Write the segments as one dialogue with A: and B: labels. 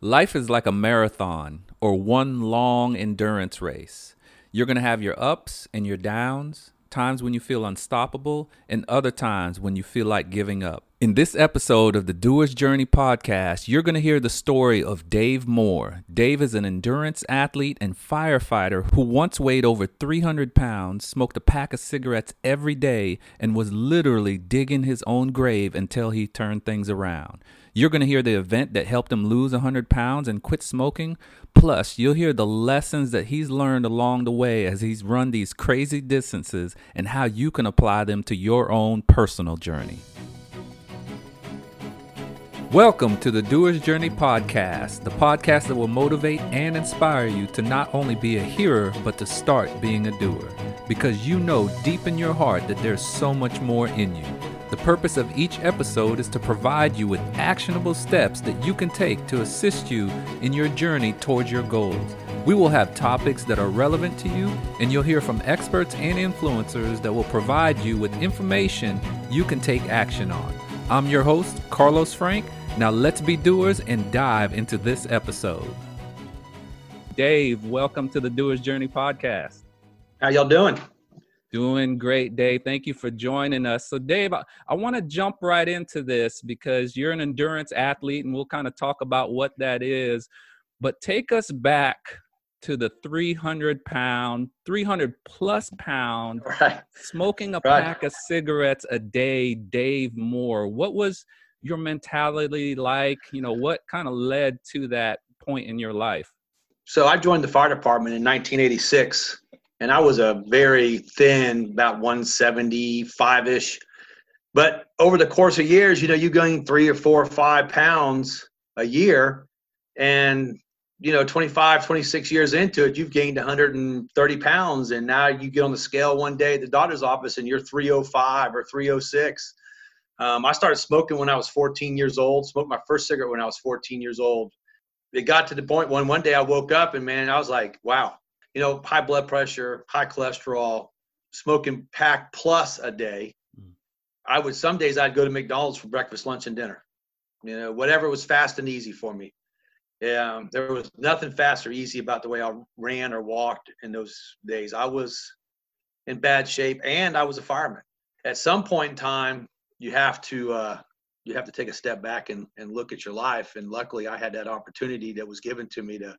A: Life is like a marathon or one long endurance race. You're going to have your ups and your downs, times when you feel unstoppable, and other times when you feel like giving up. In this episode of the Doer's Journey podcast, you're going to hear the story of Dave Moore. Dave is an endurance athlete and firefighter who once weighed over 300 pounds, smoked a pack of cigarettes every day, and was literally digging his own grave until he turned things around. You're going to hear the event that helped him lose 100 pounds and quit smoking. Plus, you'll hear the lessons that he's learned along the way as he's run these crazy distances and how you can apply them to your own personal journey. Welcome to the Doer's Journey podcast, the podcast that will motivate and inspire you to not only be a hearer, but to start being a doer. Because you know deep in your heart that there's so much more in you. The purpose of each episode is to provide you with actionable steps that you can take to assist you in your journey towards your goals. We will have topics that are relevant to you, and you'll hear from experts and influencers that will provide you with information you can take action on. I'm your host, Carlos Frank. Now let's be doers and dive into this episode. Dave, welcome to the Doer's Journey podcast.
B: How y'all doing?
A: Doing great, Dave. Thank you for joining us. So, Dave, I, I want to jump right into this because you're an endurance athlete, and we'll kind of talk about what that is. But take us back to the 300 pound, 300 plus pound, right. smoking a right. pack of cigarettes a day, Dave Moore. What was your mentality like? You know, what kind of led to that point in your life?
B: So, I joined the fire department in 1986 and I was a very thin, about 175 ish. But over the course of years, you know, you gain three or four or five pounds a year. And, you know, 25, 26 years into it, you've gained 130 pounds. And now you get on the scale one day at the doctor's office and you're 305 or 306. Um, I started smoking when I was 14 years old, smoked my first cigarette when I was 14 years old. It got to the point when one day I woke up and man, I was like, wow, you know, high blood pressure, high cholesterol, smoking pack plus a day. Mm. I would some days I'd go to McDonald's for breakfast, lunch, and dinner. You know, whatever was fast and easy for me. Yeah, um, there was nothing fast or easy about the way I ran or walked in those days. I was in bad shape, and I was a fireman. At some point in time, you have to uh, you have to take a step back and, and look at your life. And luckily, I had that opportunity that was given to me to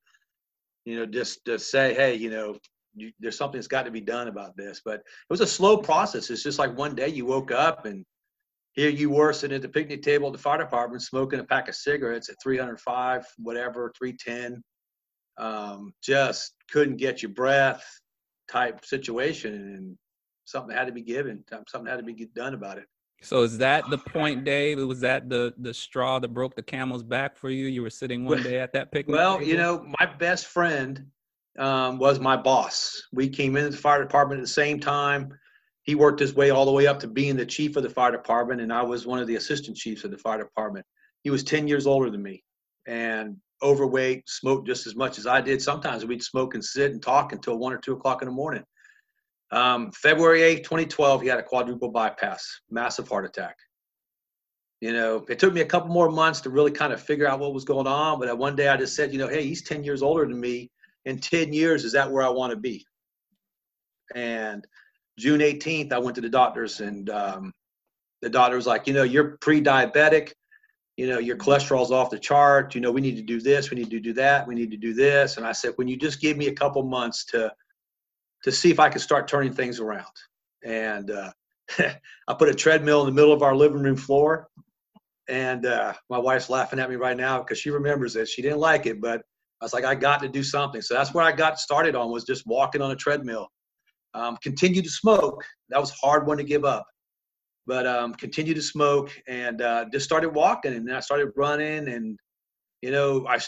B: you know, just to say, hey, you know, you, there's something that's got to be done about this. But it was a slow process. It's just like one day you woke up and here you were sitting at the picnic table at the fire department smoking a pack of cigarettes at 305, whatever, 310. Um, just couldn't get your breath type situation. And something had to be given, something had to be done about it.
A: So is that the point, Dave? Was that the the straw that broke the camel's back for you? You were sitting one day at that picnic.
B: Well,
A: table?
B: you know, my best friend um, was my boss. We came into the fire department at the same time. He worked his way all the way up to being the chief of the fire department, and I was one of the assistant chiefs of the fire department. He was 10 years older than me and overweight, smoked just as much as I did. Sometimes we'd smoke and sit and talk until one or two o'clock in the morning. Um, February 8, 2012, he had a quadruple bypass, massive heart attack. You know, it took me a couple more months to really kind of figure out what was going on. But one day I just said, you know, hey, he's 10 years older than me. In 10 years, is that where I want to be? And June 18th, I went to the doctors, and um, the doctor was like, you know, you're pre diabetic. You know, your cholesterol's off the chart. You know, we need to do this. We need to do that. We need to do this. And I said, when you just give me a couple months to to see if I could start turning things around. And uh, I put a treadmill in the middle of our living room floor. And uh, my wife's laughing at me right now because she remembers it. She didn't like it, but I was like, I got to do something. So that's where I got started on was just walking on a treadmill. Um, continue to smoke. That was hard one to give up, but um, continue to smoke and uh, just started walking. And then I started running, and you know, I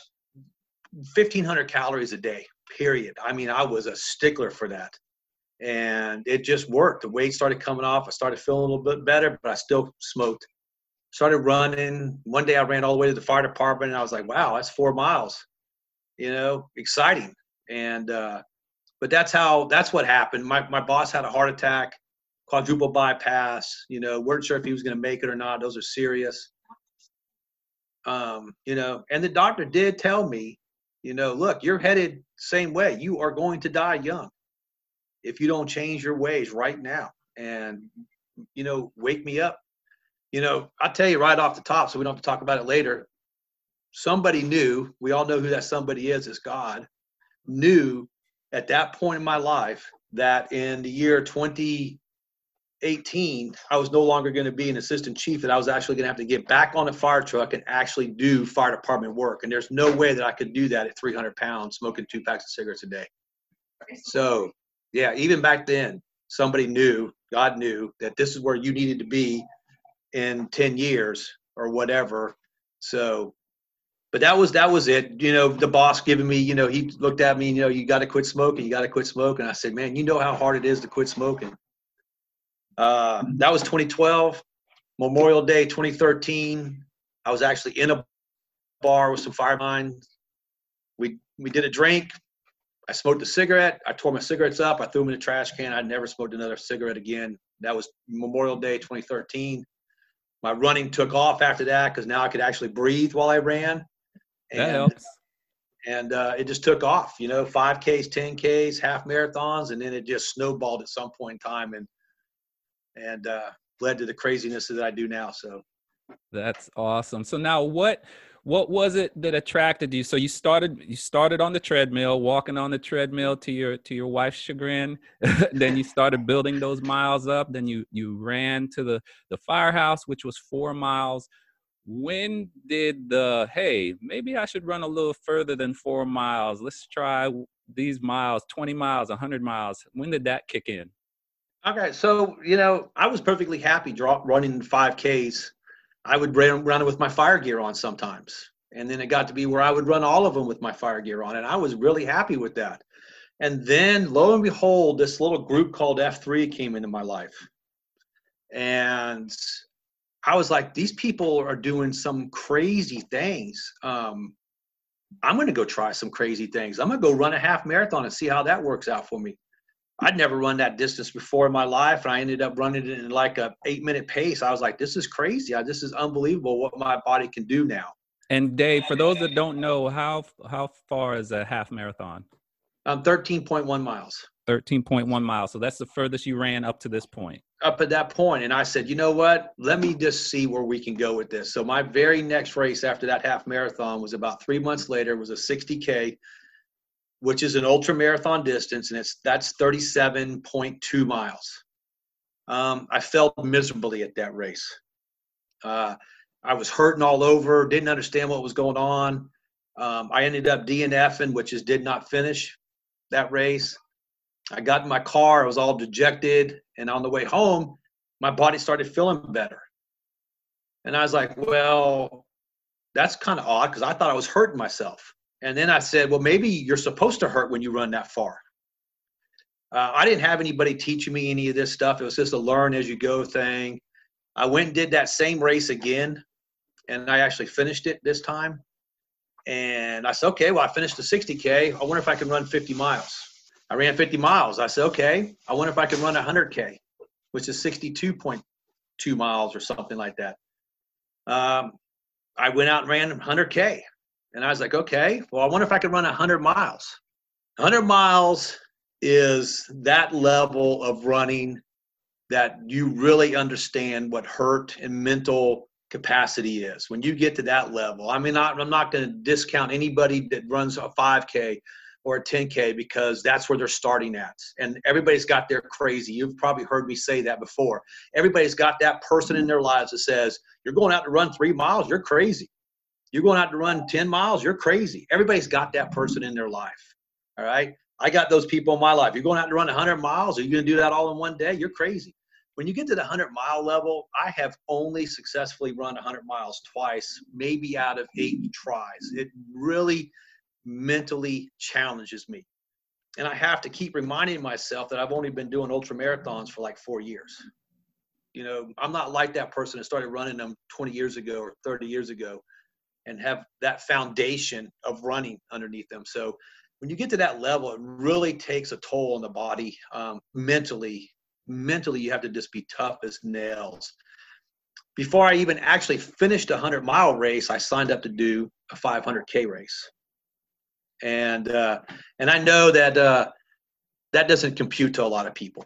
B: 1,500 calories a day period. I mean, I was a stickler for that. And it just worked. The weight started coming off. I started feeling a little bit better, but I still smoked. Started running. One day I ran all the way to the fire department and I was like, wow, that's four miles. You know, exciting. And, uh, but that's how, that's what happened. My, my boss had a heart attack, quadruple bypass, you know, weren't sure if he was going to make it or not. Those are serious. Um, you know, and the doctor did tell me, you know, look, you're headed same way. You are going to die young if you don't change your ways right now. And you know, wake me up. You know, I'll tell you right off the top, so we don't have to talk about it later. Somebody knew, we all know who that somebody is, is God, knew at that point in my life that in the year 2018, I was no longer going to be an assistant chief, that I was actually going to have to get back on a fire truck and actually do fire department work. And there's no way that I could do that at 300 pounds, smoking two packs of cigarettes a day. So, yeah, even back then, somebody knew, God knew that this is where you needed to be in 10 years or whatever. So, but that was that was it. You know, the boss giving me, you know, he looked at me, you know, you got to quit smoking. You got to quit smoking. I said, man, you know how hard it is to quit smoking. Uh, that was 2012, Memorial Day 2013. I was actually in a bar with some firemen. We we did a drink. I smoked a cigarette. I tore my cigarettes up. I threw them in the trash can. I never smoked another cigarette again. That was Memorial Day 2013. My running took off after that because now I could actually breathe while I ran.
A: And, that helps.
B: And uh, it just took off, you know, 5Ks, 10Ks, half marathons, and then it just snowballed at some point in time and and uh, led to the craziness that I do now. So.
A: That's awesome. So now what what was it that attracted you? So you started you started on the treadmill walking on the treadmill to your to your wife's chagrin. Then you started building those miles up. Then you you ran to the the firehouse which was four miles. When did the hey maybe i should run a little further than four miles. Let's try these miles 20 miles 100 miles. When did that kick in
B: okay so you know i was perfectly happy draw, running 5ks I would run, run it with my fire gear on sometimes. And then it got to be where I would run all of them with my fire gear on. And I was really happy with that. And then lo and behold, this little group called F3 came into my life. And I was like, these people are doing some crazy things. Um, I'm going to go try some crazy things. I'm going to go run a half marathon and see how that works out for me. I'd never run that distance before in my life, and I ended up running it in like a eight minute pace. I was like, "This is crazy! I, this is unbelievable what my body can do now."
A: And Dave, for those that don't know, how how far is a half marathon?
B: Um, thirteen point one miles.
A: Thirteen point one miles. So that's the furthest you ran up to this point.
B: Up at that point, and I said, you know what? Let me just see where we can go with this. So my very next race after that half marathon was about three months later. It was a sixty k which is an ultra marathon distance, and it's that's 37.2 miles. Um, I felt miserably at that race. Uh, I was hurting all over, didn't understand what was going on. Um, I ended up DNFing, which is did not finish that race. I got in my car, I was all dejected, and on the way home, my body started feeling better. And I was like, well, that's kind of odd because I thought I was hurting myself. And then I said, well, maybe you're supposed to hurt when you run that far. Uh, I didn't have anybody teaching me any of this stuff. It was just a learn as you go thing. I went and did that same race again, and I actually finished it this time. And I said, okay, well, I finished the 60K. I wonder if I can run 50 miles. I ran 50 miles. I said, okay, I wonder if I can run 100K, which is 62.2 miles or something like that. Um, I went out and ran 100K. And I was like, okay, well, I wonder if I could run 100 miles. 100 miles is that level of running that you really understand what hurt and mental capacity is. When you get to that level, I mean, I'm not going to discount anybody that runs a 5K or a 10K because that's where they're starting at. And everybody's got their crazy. You've probably heard me say that before. Everybody's got that person in their lives that says, You're going out to run three miles, you're crazy. You're going out to run 10 miles, you're crazy. Everybody's got that person in their life. All right. I got those people in my life. You're going out to run 100 miles. Are you going to do that all in one day? You're crazy. When you get to the 100 mile level, I have only successfully run 100 miles twice, maybe out of eight tries. It really mentally challenges me. And I have to keep reminding myself that I've only been doing ultra marathons for like four years. You know, I'm not like that person that started running them 20 years ago or 30 years ago and have that foundation of running underneath them. So when you get to that level, it really takes a toll on the body um, mentally. Mentally, you have to just be tough as nails. before I even actually finished a 100 mile race, I signed up to do a 500K race. And, uh, and I know that uh, that doesn't compute to a lot of people.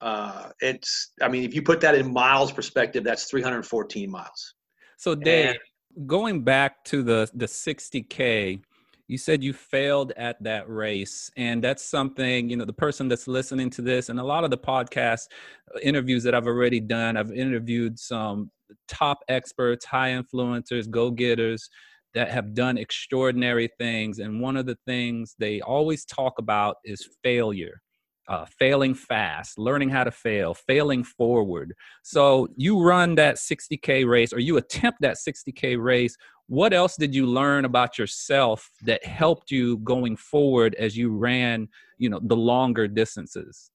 B: Uh, it's, I mean, if you put that in miles perspective, that's 314 miles.
A: So, Dave, and, going back to the, the 60K, you said you failed at that race and that's something you know the person that's listening to this and a lot of the podcast uh, interviews that i've already done i've interviewed some top experts high influencers go-getters that have done extraordinary things and one of the things they always talk about is failure uh, failing fast, learning how to fail, failing forward. So you run that 60K race or you attempt that 60K race. What else did you learn about yourself that helped you going forward as you ran you know the longer distances?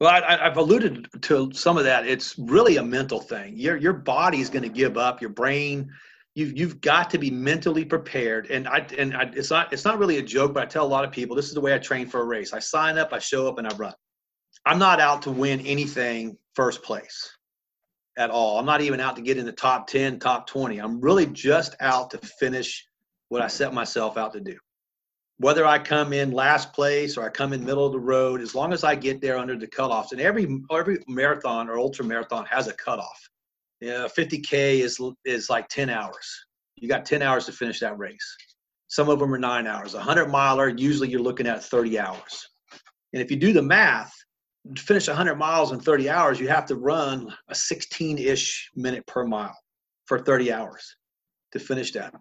B: Well I, have alluded to some of that. It's really a mental thing. Your your body's going to give up your brain you've you've got to be mentally prepared and i and I, it's not it's not really a joke but i tell a lot of people this is the way i train for a race i sign up i show up and i run i'm not out to win anything first place at all. I'm not even out to get in the top 10, top 20. I'm really just out to finish what I set myself out to do. Whether I come in last place or I come in middle of the road, as long as I get there under the cutoffs, and every every marathon or ultra marathon has a cutoff. Yeah, 50k is is like 10 hours. You got 10 hours to finish that race. Some of them are nine hours. A 100 miler, usually you're looking at 30 hours. And if you do the math, to finish 100 miles in 30 hours, you have to run a 16 ish minute per mile for 30 hours to finish that.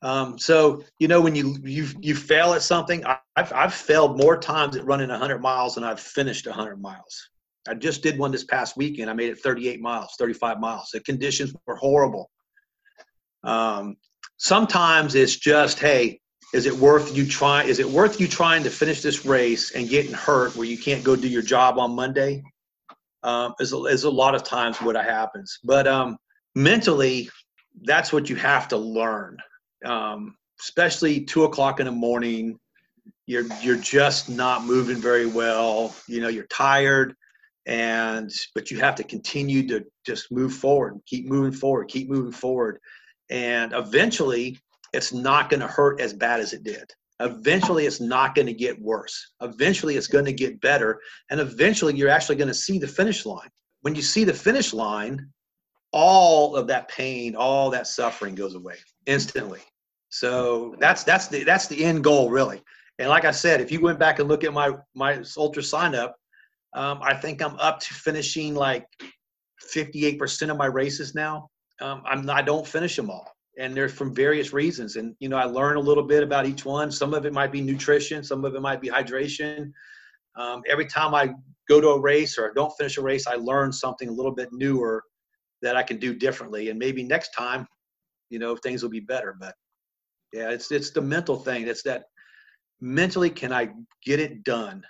B: Um, so you know when you you you fail at something, I've I've failed more times at running 100 miles than I've finished 100 miles. I just did one this past weekend. I made it 38 miles, 35 miles. The conditions were horrible. Um, sometimes it's just hey, is it worth you trying is it worth you trying to finish this race and getting hurt where you can't go do your job on monday um, is, is a lot of times what happens but um, mentally that's what you have to learn um, especially two o'clock in the morning you're you're just not moving very well you know you're tired and but you have to continue to just move forward keep moving forward keep moving forward and eventually it's not going to hurt as bad as it did. Eventually, it's not going to get worse. Eventually, it's going to get better. And eventually, you're actually going to see the finish line. When you see the finish line, all of that pain, all that suffering goes away instantly. So that's that's the that's the end goal, really. And like I said, if you went back and look at my my UltraSignup, um, I think I'm up to finishing like 58% of my races now. Um, I'm I don't finish them all and they're from various reasons. And you know, I learn a little bit about each one. Some of it might be nutrition, some of it might be hydration. Um, every time I go to a race or don't finish a race, I learn something a little bit newer that I can do differently. And maybe next time, you know, things will be better. But yeah, it's it's the mental thing. It's that mentally, can I get it done?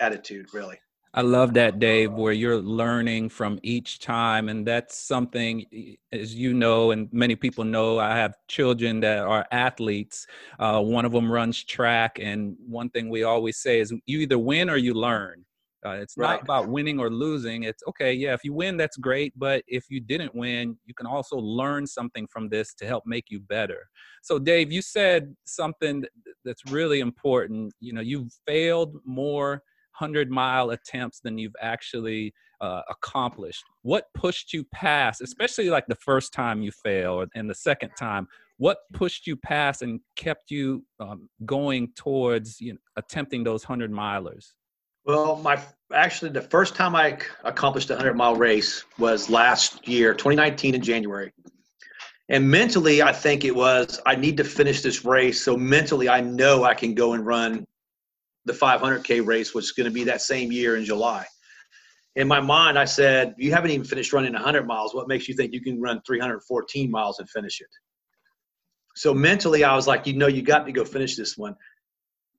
B: Attitude, really.
A: I love that, Dave, where you're learning from each time. And that's something, as you know, and many people know, I have children that are athletes. Uh, one of them runs track. And one thing we always say is you either win or you learn. Uh, it's right. not about winning or losing. It's okay, yeah, if you win, that's great. But if you didn't win, you can also learn something from this to help make you better. So, Dave, you said something that's really important. You know, you've failed more 100 mile attempts than you've actually uh, accomplished. What pushed you past, especially like the first time you failed and the second time? What pushed you past and kept you um, going towards you know, attempting those 100 milers?
B: Well, my actually the first time I accomplished a 100 mile race was last year, 2019 in January. And mentally, I think it was I need to finish this race. So mentally, I know I can go and run the 500K race, which is going to be that same year in July. In my mind, I said, You haven't even finished running 100 miles. What makes you think you can run 314 miles and finish it? So mentally, I was like, You know, you got to go finish this one.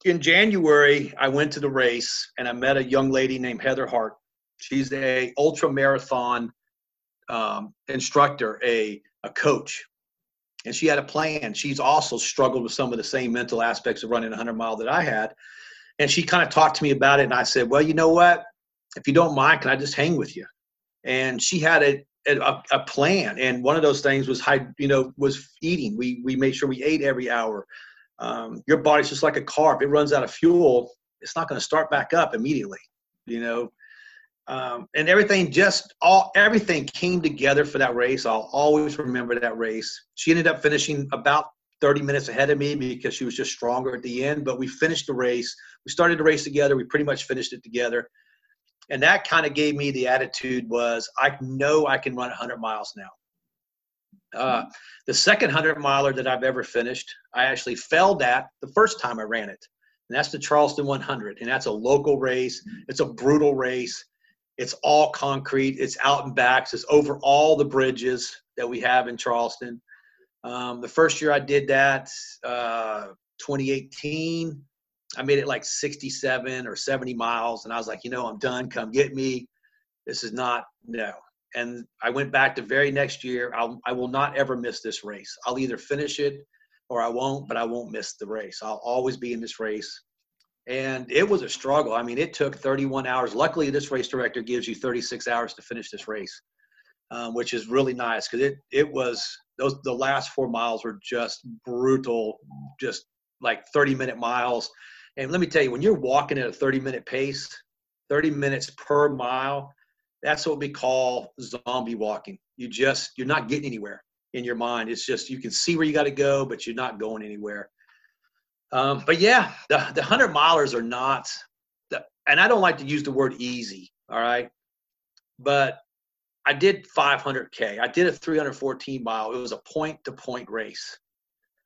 B: In January, I went to the race and I met a young lady named Heather Hart. She's a ultra marathon um, instructor, a, a coach and she had a plan. She's also struggled with some of the same mental aspects of running 100 mile that I had. And she kind of talked to me about it. And I said, well, you know what? If you don't mind, can I just hang with you? And she had a, a, a, plan, and one of those things was high, you know, was eating. We we made sure we ate every hour. Um, your body's just like a car. If it runs out of fuel, it's not going to start back up immediately. You know, um, and everything just all everything came together for that race. I'll always remember that race. She ended up finishing about 30 minutes ahead of me because she was just stronger at the end. But we finished the race. We started the race together. We pretty much finished it together. And that kind of gave me the attitude was i know i can run 100 miles now. Uh, the second 100 miler that i've ever finished i actually failed at the first time i ran it. And that's the charleston 100 and that's a local race. It's a brutal race. It's all concrete. It's out and backs. It's over all the bridges that we have in charleston um, the first year i did that uh, 2018 I made it like 67 or 70 miles, and I was like, you know, I'm done. Come get me. This is not no. And I went back the very next year. I'll, I will not ever miss this race. I'll either finish it or I won't, but I won't miss the race. I'll always be in this race. And it was a struggle. I mean, it took 31 hours. Luckily, this race director gives you 36 hours to finish this race, um, which is really nice because it it was those the last four miles were just brutal, just like 30 minute miles and let me tell you, when you're walking at a 30 minute pace, 30 minutes per mile, that's what we call zombie walking. You just, you're not getting anywhere in your mind. It's just, you can see where you got to go, but you're not going anywhere. Um, but yeah, the, the 100 milers are not, the, and I don't like to use the word easy, all right? But I did 500K. I did a 314 mile. It was a point to point race.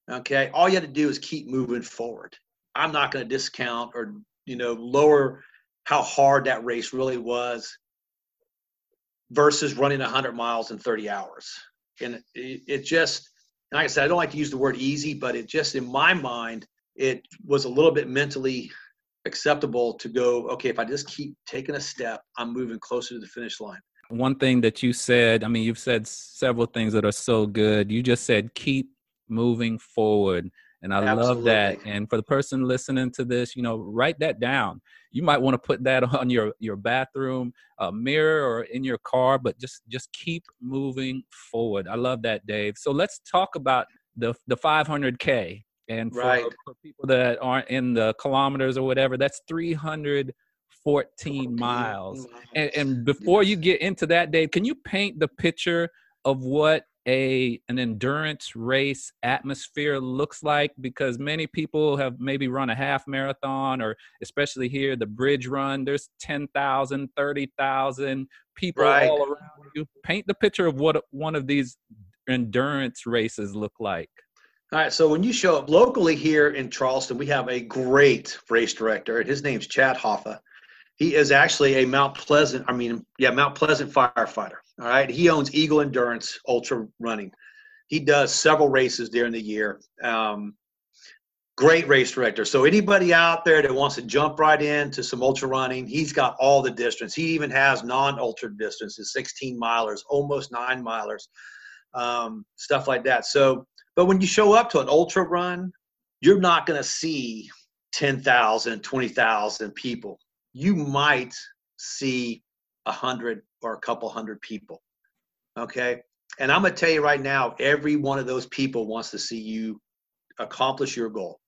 B: Okay. All you had to do is keep moving forward. I'm not going to discount or you know lower how hard that race really was versus running 100 miles in 30 hours. And it, it just, like I said, I don't like to use the word easy, but it just in my mind, it was a little bit mentally acceptable to go, okay, if I just keep taking a step, I'm moving closer to the finish line.
A: One thing that you said, I mean, you've said several things that are so good. You just said keep moving forward. And I Absolutely. love that. And for the person listening to this, you know, write that down. You might want to put that on your your bathroom uh, mirror or in your car, but just just keep moving forward. I love that, Dave. So let's talk about the the 500k. And for, right. for people that aren't in the kilometers or whatever, that's 314 miles. Oh and, and before you get into that, Dave, can you paint the picture of what a an endurance race atmosphere looks like? Because many people have maybe run a half marathon or especially here the bridge run there's 10,000 30,000 people right. all around you. Paint the picture of what one of these endurance races look like.
B: All right so when you show up locally here in Charleston we have a great race director and his name's Chad Haffa he is actually a Mount Pleasant I mean yeah Mount Pleasant firefighter all right. He owns Eagle Endurance Ultra Running. He does several races during the year. Um, great race director. So anybody out there that wants to jump right into some ultra running, he's got all the distance. He even has non-ultra distances, 16 milers, almost nine milers, um, stuff like that. So, but when you show up to an ultra run, you're not going to see 10,000, 20,000 people. You might see a hundred or a couple hundred people. Okay. And I'm going to tell you right now, every one of those people wants to see you accomplish your goal.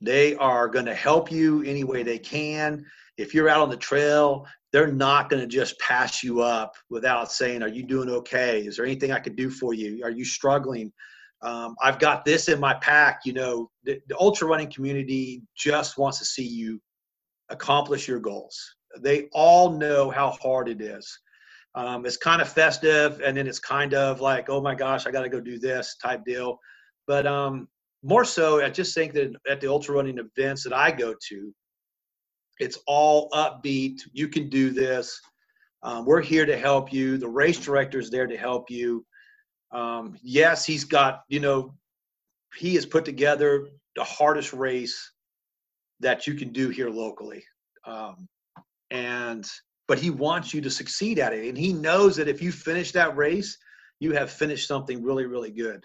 B: They are going to help you any way they can. If you're out on the trail, they're not going to just pass you up without saying, Are you doing okay? Is there anything I could do for you? Are you struggling? Um, I've got this in my pack. You know, the, the ultra running community just wants to see you accomplish your goals. They all know how hard it is. Um, it's kind of festive, and then it's kind of like, oh my gosh, I got to go do this type deal. But um, more so, I just think that at the ultra running events that I go to, it's all upbeat. You can do this. Um, we're here to help you. The race director is there to help you. Um, yes, he's got, you know, he has put together the hardest race that you can do here locally. Um, and but he wants you to succeed at it and he knows that if you finish that race you have finished something really really good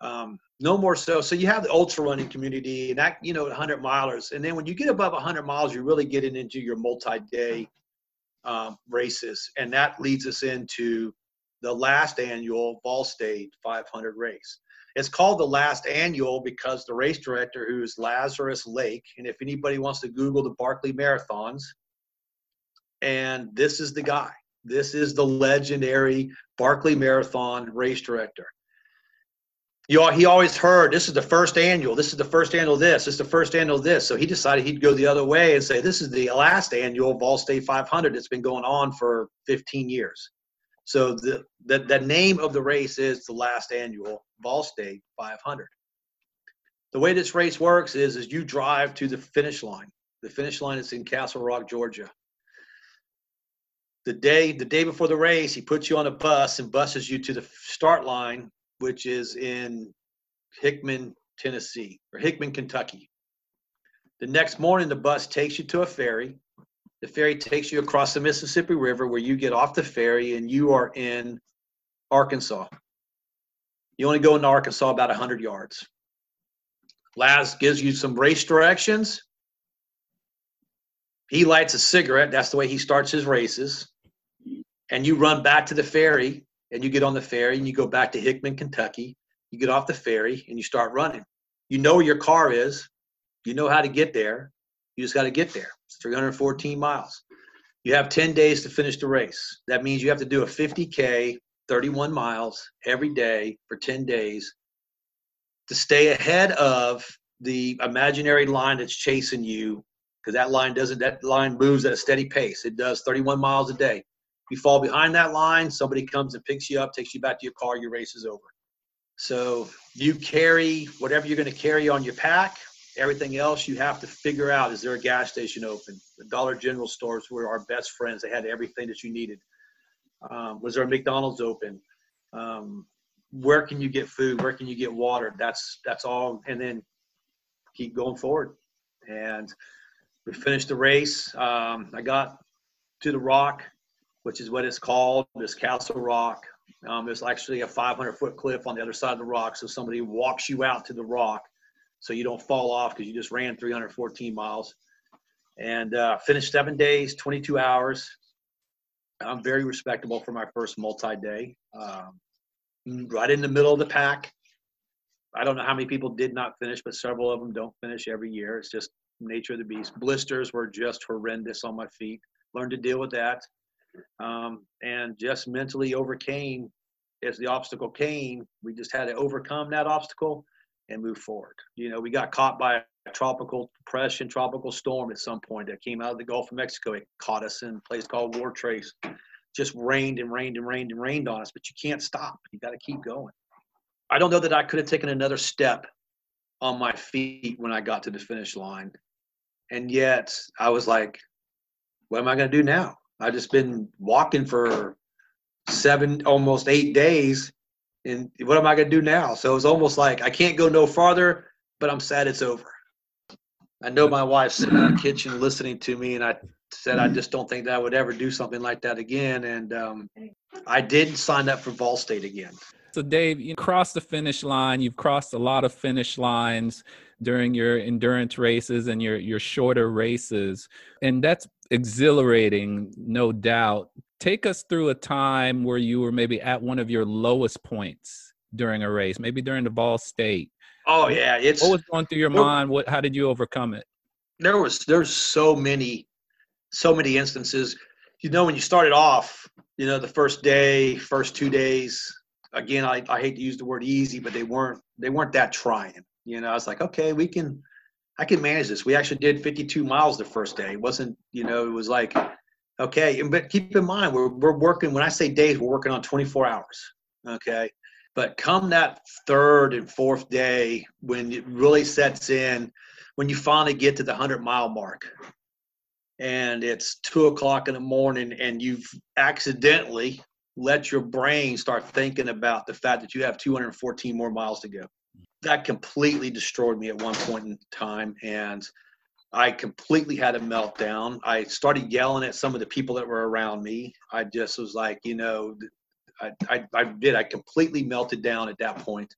B: um, no more so so you have the ultra running community and that you know 100 milers and then when you get above 100 miles you're really getting into your multi-day um, races and that leads us into the last annual Vol State 500 race. It's called the last annual because the race director, who is Lazarus Lake, and if anybody wants to Google the Barkley Marathons, and this is the guy. This is the legendary Barkley Marathon race director. You all, he always heard this is the first annual, this is the first annual this, this is the first annual this. So he decided he'd go the other way and say, this is the last annual Vol State 500 that's been going on for 15 years. So the, the, the name of the race is the last annual Vol State 500. The way this race works is, is you drive to the finish line. The finish line is in Castle Rock, Georgia. The day, the day before the race, he puts you on a bus and buses you to the start line, which is in Hickman, Tennessee, or Hickman, Kentucky. The next morning, the bus takes you to a ferry the ferry takes you across the Mississippi River where you get off the ferry and you are in Arkansas. You only go into Arkansas about 100 yards. Laz gives you some race directions. He lights a cigarette. That's the way he starts his races. And you run back to the ferry and you get on the ferry and you go back to Hickman, Kentucky. You get off the ferry and you start running. You know where your car is. You know how to get there. You just got to get there. It's 314 miles. You have 10 days to finish the race. That means you have to do a 50K, 31 miles every day for 10 days to stay ahead of the imaginary line that's chasing you because that line doesn't that line moves at a steady pace it does 31 miles a day you fall behind that line somebody comes and picks you up takes you back to your car your race is over so you carry whatever you're going to carry on your pack Everything else you have to figure out is there a gas station open? The Dollar General stores were our best friends. They had everything that you needed. Um, was there a McDonald's open? Um, where can you get food? Where can you get water? That's that's all. And then keep going forward. And we finished the race. Um, I got to the rock, which is what it's called, this Castle Rock. Um, there's actually a 500 foot cliff on the other side of the rock. So somebody walks you out to the rock so you don't fall off because you just ran 314 miles. And uh, finished seven days 22 hours. I'm very respectable for my first multi-day. Um, right in the middle of the pack. I don't know how many people did not finish but several of them don't finish every year. It's just nature of the beast. Blisters were just horrendous on my feet. Learned to deal with that. Um, and just mentally overcame. As the obstacle came we just had to overcome that obstacle and move forward. You know, we got caught by a tropical depression, tropical storm at some point that came out of the Gulf of Mexico. It caught us in a place called Wartrace. Just rained and rained and rained and rained on us, but you can't stop. You got to keep going. I don't know that I could have taken another step on my feet when I got to the finish line. And yet I was like, what am I going to do now? I've just been walking for seven, almost eight days and what am I going to do now? So it's almost like I can't go no farther, but I'm sad it's over. I know my wife's in the kitchen listening to me, and I said I just don't think that I would ever do something like that again. And um, I didn't sign up for Vol State again.
A: So, Dave, you crossed the finish line. You've crossed a lot of finish lines during your endurance races and your your shorter races, and that's exhilarating, no doubt take us through a time where you were maybe at one of your lowest points during a race, maybe during the Vol State.
B: Oh yeah, it's
A: what was going through your mind. What how did you overcome it?
B: There was there's so many, so many instances. You know, when you started off, you know, the first day, first two days. Again, I, I hate to use the word easy, but they weren't they weren't that trying. You know, I was like, okay, we can, I can manage this. We actually did 52 miles the first day. It wasn't, you know, it was like Okay, but keep in mind we're we're working. When I say days, we're working on 24 hours. Okay, but come that third and fourth day, when it really sets in, when you finally get to the 100 mile mark, and it's two o'clock in the morning, and you've accidentally let your brain start thinking about the fact that you have 214 more miles to go. That completely destroyed me at one point in time, and I completely had a meltdown. I started yelling at some of the people that were around me. I just was like, you know, I, I, I did. I completely melted down at that point.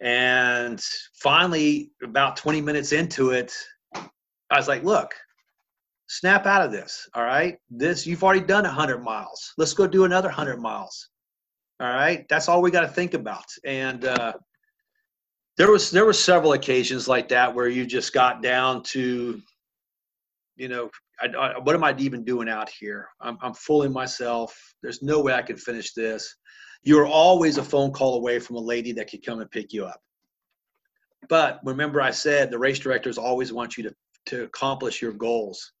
B: And finally, about 20 minutes into it, I was like, look, snap out of this. All right. This, you've already done 100 miles. Let's go do another 100 miles. All right, that's all we got to think about. And uh, there was there were several occasions like that where you just got down to, you know, I, I, what am I even doing out here? I'm, I'm fooling myself. There's no way I can finish this. You're always a phone call away from a lady that could come and pick you up. But remember, I said the race directors always want you to, to accomplish your goals.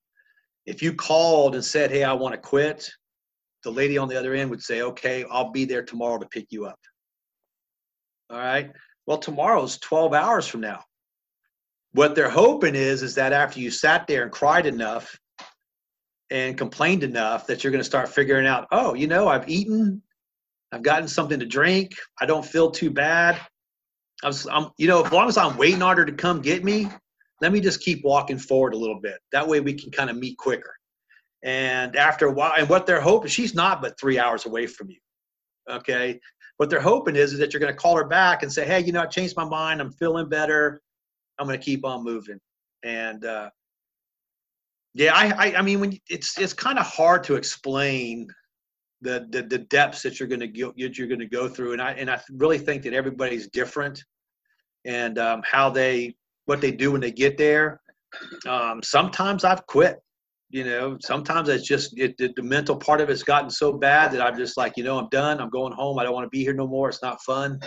B: If you called and said, Hey, I want to quit, the lady on the other end would say, Okay, I'll be there tomorrow to pick you up. All right. Well, tomorrow's 12 hours from now. What they're hoping is, is that after you sat there and cried enough and complained enough that you're going to start figuring out, oh, you know, I've eaten, I've gotten something to drink, I don't feel too bad. I'm, I'm, you know, as long as I'm waiting on her to come get me, let me just keep walking forward a little bit. That way we can kind of meet quicker. And after a while, and what they're hoping, she's not but three hours away from you. Okay. What they're hoping is, is that you're going to call her back and say, hey, you know, I changed my mind. I'm feeling better. I'm going to keep on moving. And uh, yeah, I, I, I mean, when it's it's kind of hard to explain the, the the depths that you're going to go you're going to go through, and I and I really think that everybody's different, and um, how they what they do when they get there. Um, sometimes I've quit. You know, sometimes it's just it, the, mental part of it's gotten so bad that I'm just like, you know, I'm done. I'm going home. I don't want to be here no more. It's not fun.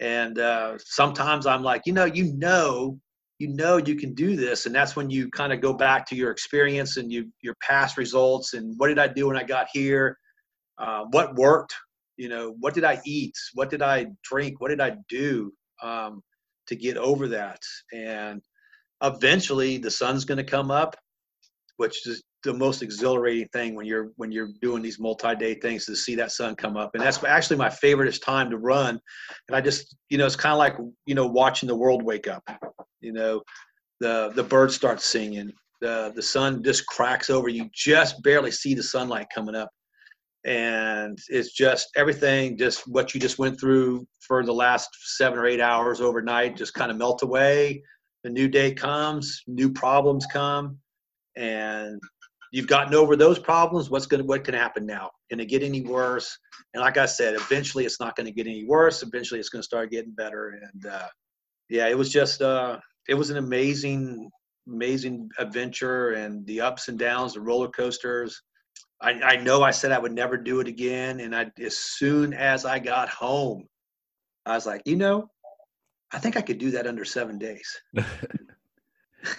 B: And uh, sometimes I'm like, you know, you know, you know, you can do this, and that's when you kind of go back to your experience and you your past results and what did I do when I got here, uh, what worked, you know, what did I eat, what did I drink, what did I do um, to get over that, and eventually the sun's going to come up, which is the most exhilarating thing when you're when you're doing these multi-day things to see that sun come up. And that's actually my favorite time to run. And i just you know it's kind of like you know watching the world wake up you know the the birds start singing the the sun just cracks over. You just barely see the sunlight coming up. And it's just everything just what you just went through for the last seven or eight hours overnight just kind of melt away. The new day comes new problems come and you've gotten over those problems what's going to what can happen now? Can it get any worse? And like i said eventually it's not going to get any worse. Eventually it's going to start getting better. And uh, yeah it was just uh, it was an amazing amazing adventure and the ups and downs the roller coasters. I, I know i said i would never do it again. And i as soon as i got home i was like you know i think i could do that under seven days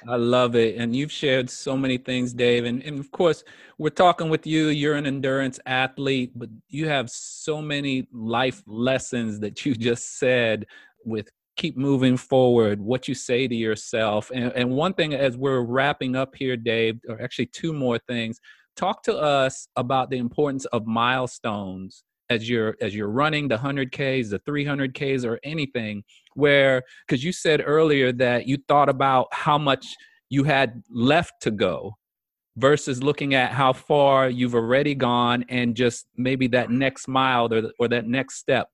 A: I love it. And you've shared so many things, Dave. And, and of course, we're talking with you. You're an endurance athlete, but you have so many life lessons that you just said with keep moving forward, what you say to yourself. And, and one thing, as we're wrapping up here, Dave, or actually two more things, talk to us about the importance of milestones as you're as you're running the 100ks the 300ks or anything where because you said earlier that you thought about how much you had left to go versus looking at how far you've already gone and just maybe that next mile or, or that next step.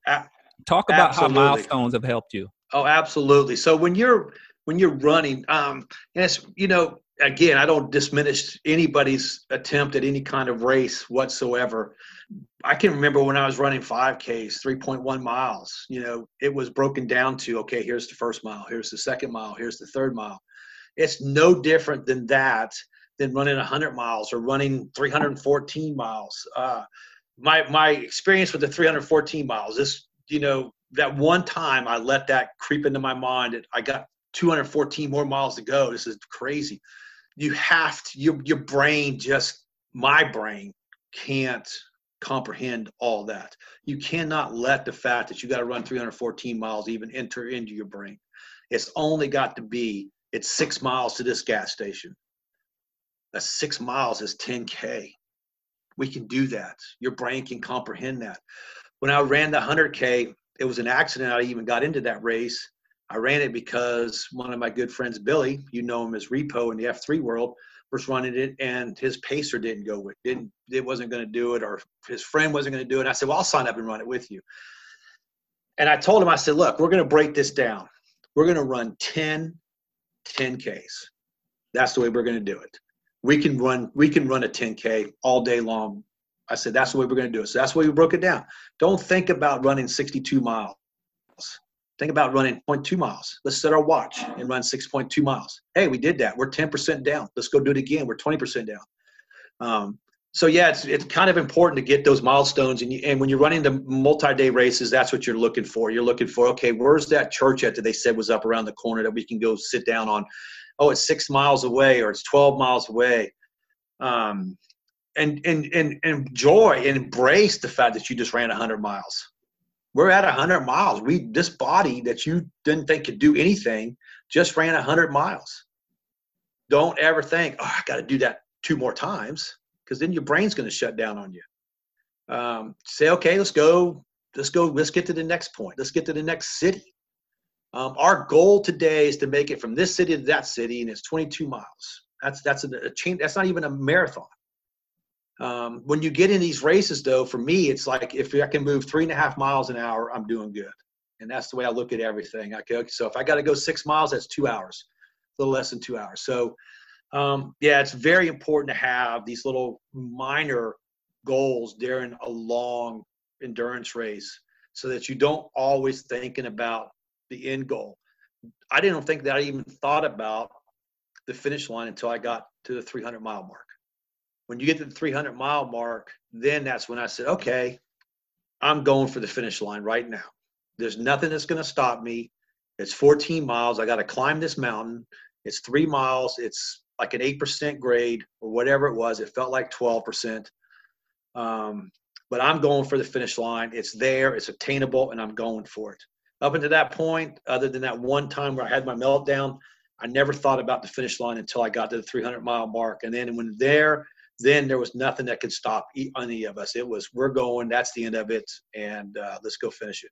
A: Talk about absolutely. how milestones have helped you.
B: Oh absolutely. So when you're when you're running um yes you know again i don't diminish anybody's attempt at any kind of race whatsoever I can remember when I was running 5Ks, 3.1 miles, you know, it was broken down to, okay, here's the first mile, here's the second mile, here's the third mile. It's no different than that than running 100 miles or running 314 miles. Uh, my, my experience with the 314 miles, this, you know, that one time I let that creep into my mind. I got 214 more miles to go. This is crazy. You have to, your, your brain just, my brain can't comprehend all that. You cannot let the fact that you got to run 314 miles even enter into your brain. It's only got to be it's six miles to this gas station. That's six miles is 10k. We can do that. Your brain can comprehend that. When I ran the 100k, it was an accident. I even got into that race. I ran it because one of my good friends, Billy, you know him as Repo in the F3 world, was running it and his pacer didn't go with didn't it wasn't going to do it or his friend wasn't going to do it i said well i'll sign up and run it with you and i told him i said look we're going to break this down we're going to run 10 10ks that's the way we're going to do it we can run we can run a 10k all day long I said, that's the way we're going to do it. So that's the way we broke it down. Don't think about running 62 miles. Think about running 0.2 miles. Let's set our watch and run 6.2 miles. Hey, we did that. We're 10% down. Let's go do it again. We're 20% down. Um, so yeah, it's it's kind of important to get those milestones, and you, and when you're running the multi-day races, that's what you're looking for. You're looking for okay, where's that church at that they said was up around the corner that we can go sit down on? Oh, it's six miles away, or it's 12 miles away. Um, and and and enjoy and embrace the fact that you just ran 100 miles. We're at 100 miles. We this body that you didn't think could do anything just ran 100 miles. Don't ever think, oh, I got to do that two more times because then your brain's going to shut down on you. Um, say, okay, let's go, let's go, let's get to the next point. Let's get to the next city. Um, our goal today is to make it from this city to that city, and it's 22 miles. That's that's a, a. That's not even a marathon. Um, when you get in these races, though, for me, it's like if I can move three and a half miles an hour, I'm doing good. And that's the way I look at everything. Okay, so if I got to go six miles, that's two hours, a little less than two hours. So um, yeah, it's very important to have these little minor goals during a long endurance race so that you don't always thinking about the end goal. I didn't think that I even thought about the finish line until I got to the 300 mile mark. When you get to the 300 mile mark, then that's when I said, okay, I'm going for the finish line right now. There's nothing that's going to stop me. It's 14 miles. I got to climb this mountain. It's three miles. It's like an 8% grade or whatever it was. It felt like 12%. Um, but I'm going for the finish line. It's there, it's attainable, and I'm going for it. Up until that point, other than that one time where I had my meltdown, I never thought about the finish line until I got to the 300 mile mark. And then when there, then there was nothing that could stop any of us. It was, we're going, that's the end of it, and uh, let's go finish it.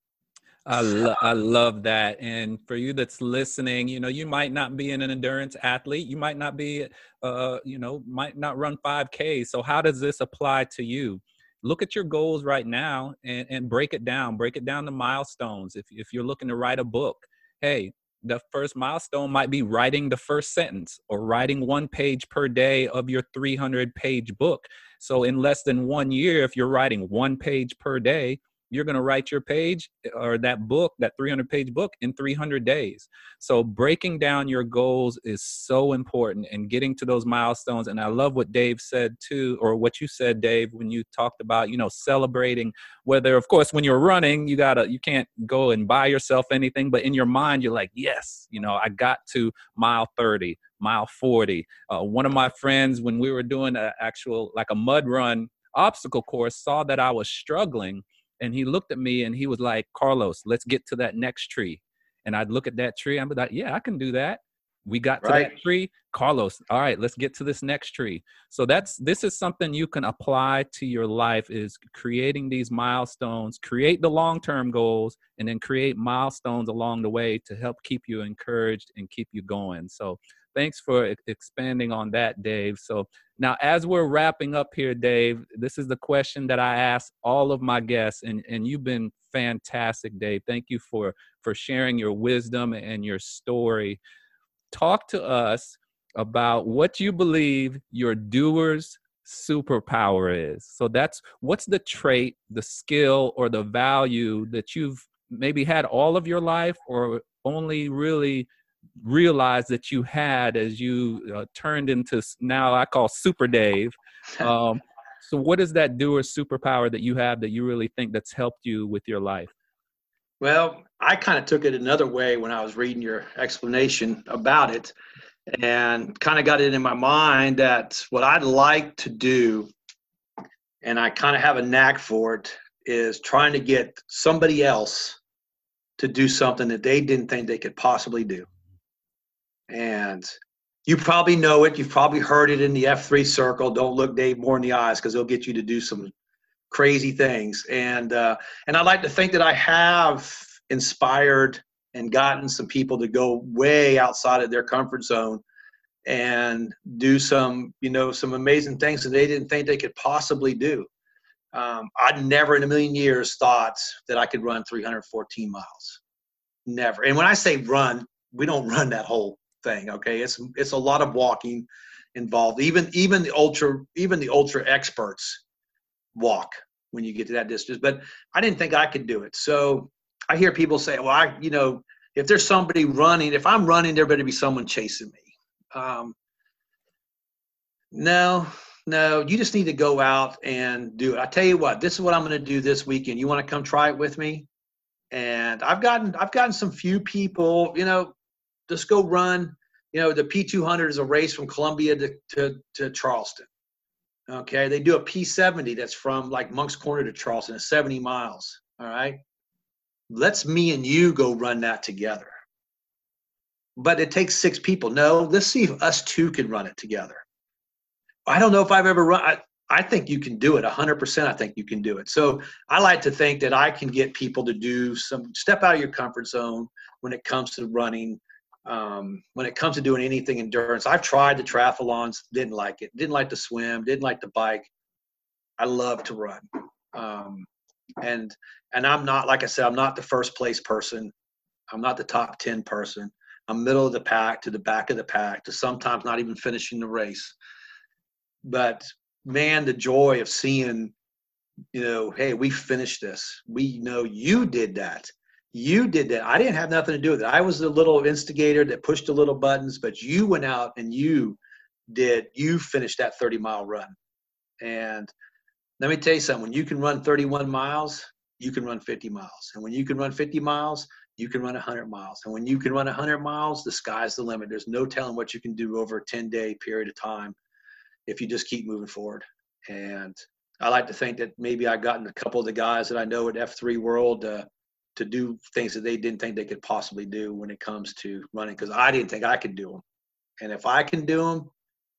A: I, lo- I love that. And for you that's listening, you know, you might not be an endurance athlete. You might not be, uh, you know, might not run 5K. So, how does this apply to you? Look at your goals right now and, and break it down. Break it down to milestones. If, if you're looking to write a book, hey, the first milestone might be writing the first sentence or writing one page per day of your 300 page book. So, in less than one year, if you're writing one page per day, you're going to write your page or that book, that 300 page book in 300 days. So breaking down your goals is so important and getting to those milestones. And I love what Dave said too, or what you said, Dave, when you talked about, you know, celebrating whether, of course, when you're running, you gotta, you can't go and buy yourself anything, but in your mind, you're like, yes, you know, I got to mile 30, mile 40. Uh, one of my friends, when we were doing an actual, like a mud run obstacle course, saw that I was struggling and he looked at me and he was like, Carlos, let's get to that next tree. And I'd look at that tree. I'm like, yeah, I can do that. We got to right. that tree. Carlos, all right, let's get to this next tree. So that's this is something you can apply to your life is creating these milestones, create the long-term goals, and then create milestones along the way to help keep you encouraged and keep you going. So thanks for expanding on that, Dave. So now, as we're wrapping up here, Dave, this is the question that I ask all of my guests, and, and you've been fantastic, Dave. Thank you for for sharing your wisdom and your story. Talk to us about what you believe your doers superpower is. So that's what's the trait, the skill, or the value that you've maybe had all of your life, or only really realized that you had as you uh, turned into now I call Super Dave. Um, so, what does that doer superpower that you have that you really think that's helped you with your life?
B: Well, I kind of took it another way when I was reading your explanation about it and kind of got it in my mind that what I'd like to do, and I kind of have a knack for it, is trying to get somebody else to do something that they didn't think they could possibly do. And you probably know it. You've probably heard it in the F3 circle. Don't look Dave Moore in the eyes because they'll get you to do some crazy things. And uh, and I like to think that I have inspired and gotten some people to go way outside of their comfort zone and do some you know some amazing things that they didn't think they could possibly do. Um, I never in a million years thought that I could run 314 miles. Never. And when I say run, we don't run that whole thing. Okay, it's it's a lot of walking involved. Even even the ultra even the ultra experts walk when you get to that distance. But I didn't think I could do it. So I hear people say, well, I, you know, if there's somebody running, if I'm running, there better be someone chasing me. Um, no, no, you just need to go out and do it. I tell you what, this is what I'm going to do this weekend. You want to come try it with me? And I've gotten, I've gotten some few people, you know, just go run. You know, the P200 is a race from Columbia to, to, to Charleston. Okay, they do a P70 that's from like Moncks Corner to Charleston, it's 70 miles. All right, let's me and you go run that together. But it takes six people. No, let's see if us two can run it together. I don't know if I've ever run. I, I think you can do it 100%. I think you can do it. So I like to think that I can get people to do some step out of your comfort zone when it comes to running um, when it comes to doing anything endurance. I've tried the triathlons, didn't like it, didn't like to swim, didn't like to bike. I love to run. Um, and and I'm not like I said, I'm not the first place person. I'm not the top 10 person. I'm middle of the pack to the back of the pack to sometimes not even finishing the race. But man, the joy of seeing, you know, hey, we finished this. We know you did that you did that. I didn't have nothing to do with it. I was the little instigator that pushed the little buttons, but you went out and you did, you finished that 30 mile run. And let me tell you something when you can run 31 miles, you can run 50 miles. And when you can run 50 miles, you can run 100 miles. And when you can run 100 miles, the sky's the limit. There's no telling what you can do over a 10 day period of time if you just keep moving forward. And I like to think that maybe I've gotten a couple of the guys that I know at F3 World. Uh, to do things that they didn't think they could possibly do when it comes to running because I didn't think I could do them. And if I can do them,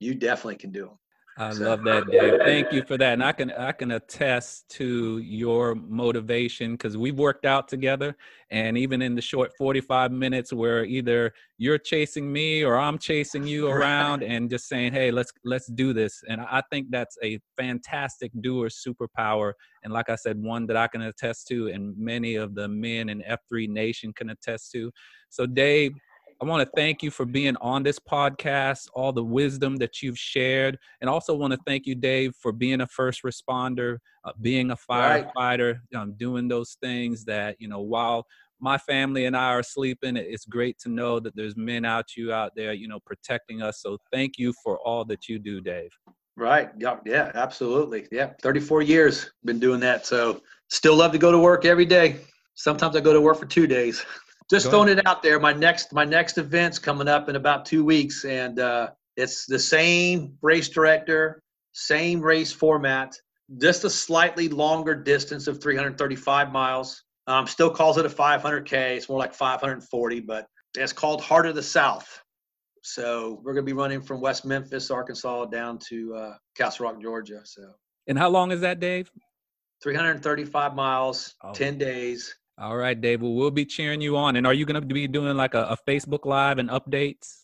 B: you definitely can do them.
A: I love that, Dave. Thank you for that. And I can I can attest to your motivation because we've worked out together. And even in the short 45 minutes where either you're chasing me or I'm chasing you around and just saying, hey, let's let's do this. And I think that's a fantastic doer superpower. And like I said, one that I can attest to and many of the men in F3 Nation can attest to. So Dave, I want to thank you for being on this podcast, all the wisdom that you've shared, and also want to thank you, Dave, for being a first responder, uh, being a firefighter, right. um, doing those things that you know. While my family and I are sleeping, it's great to know that there's men out you out there, you know, protecting us. So thank you for all that you do, Dave.
B: Right. Yeah. Yeah. Absolutely. Yeah. 34 years been doing that. So still love to go to work every day. Sometimes I go to work for two days. just throwing it out there. My next my next event's coming up in about two weeks, and uh, it's the same race director, same race format, just a slightly longer distance of 335 miles. Um, still calls it a 500k. It's more like 540, but it's called Heart of the South. So we're going to be running from West Memphis, Arkansas, down to uh, Castle Rock, Georgia. So.
A: And how long is that, Dave?
B: 335 miles, oh. 10 days.
A: All right, Dave. Well, we'll be cheering you on. And are you going to be doing like a, a, Facebook Live and updates?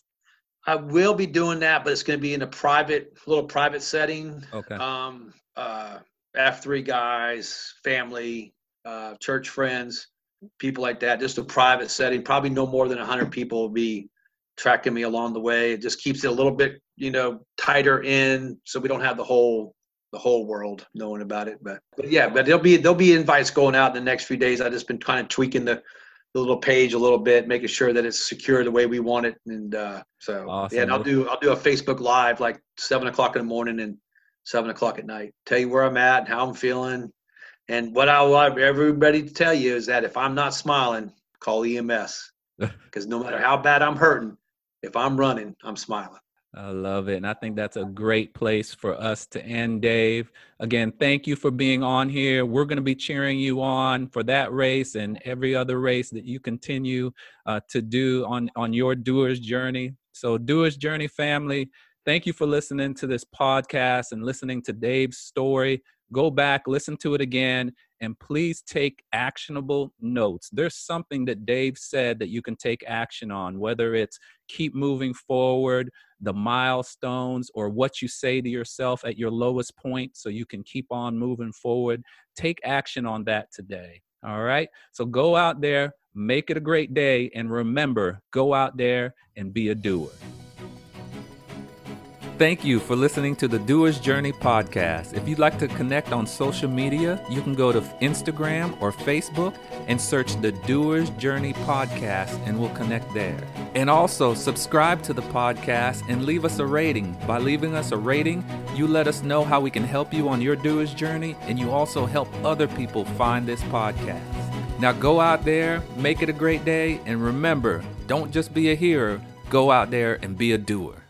B: I will be doing that, but it's going to be in a private, little private setting.
A: Okay.
B: Um, uh, F3 guys, family, uh, church friends, people like that. Just a private setting. Probably no more than 100 people will be tracking me along the way. It just keeps it a little bit, you know, tighter in, so we don't have the whole the whole world knowing about it. But, but yeah, but there'll be there'll be invites going out in the next few days. I just been kind of tweaking the, the little page a little bit, making sure that it's secure the way we want it. And uh, so awesome. yeah, and I'll do I'll do a Facebook live like seven o'clock in the morning and seven o'clock at night. Tell you where I'm at, and how I'm feeling, and what I want everybody to tell you is that if I'm not smiling, call EMS because no matter how bad I'm hurting, if I'm running, I'm smiling.
A: I love it. And I think that's a great place for us to end, Dave. Again, thank you for being on here. We're going to be cheering you on for that race and every other race that you continue uh, to do on, on your doer's journey. So, doer's journey family, thank you for listening to this podcast and listening to Dave's story. Go back, listen to it again, and please take actionable notes. There's something that Dave said that you can take action on, whether it's keep moving forward, the milestones, or what you say to yourself at your lowest point so you can keep on moving forward. Take action on that today. All right. So go out there, make it a great day, and remember go out there and be a doer. Thank you for listening to the Doer's Journey podcast. If you'd like to connect on social media, you can go to Instagram or Facebook and search the Doer's Journey podcast and we'll connect there. And also subscribe to the podcast and leave us a rating. By leaving us a rating, you let us know how we can help you on your Doer's Journey and you also help other people find this podcast. Now go out there, make it a great day, and remember, don't just be a hearer, go out there and be a doer.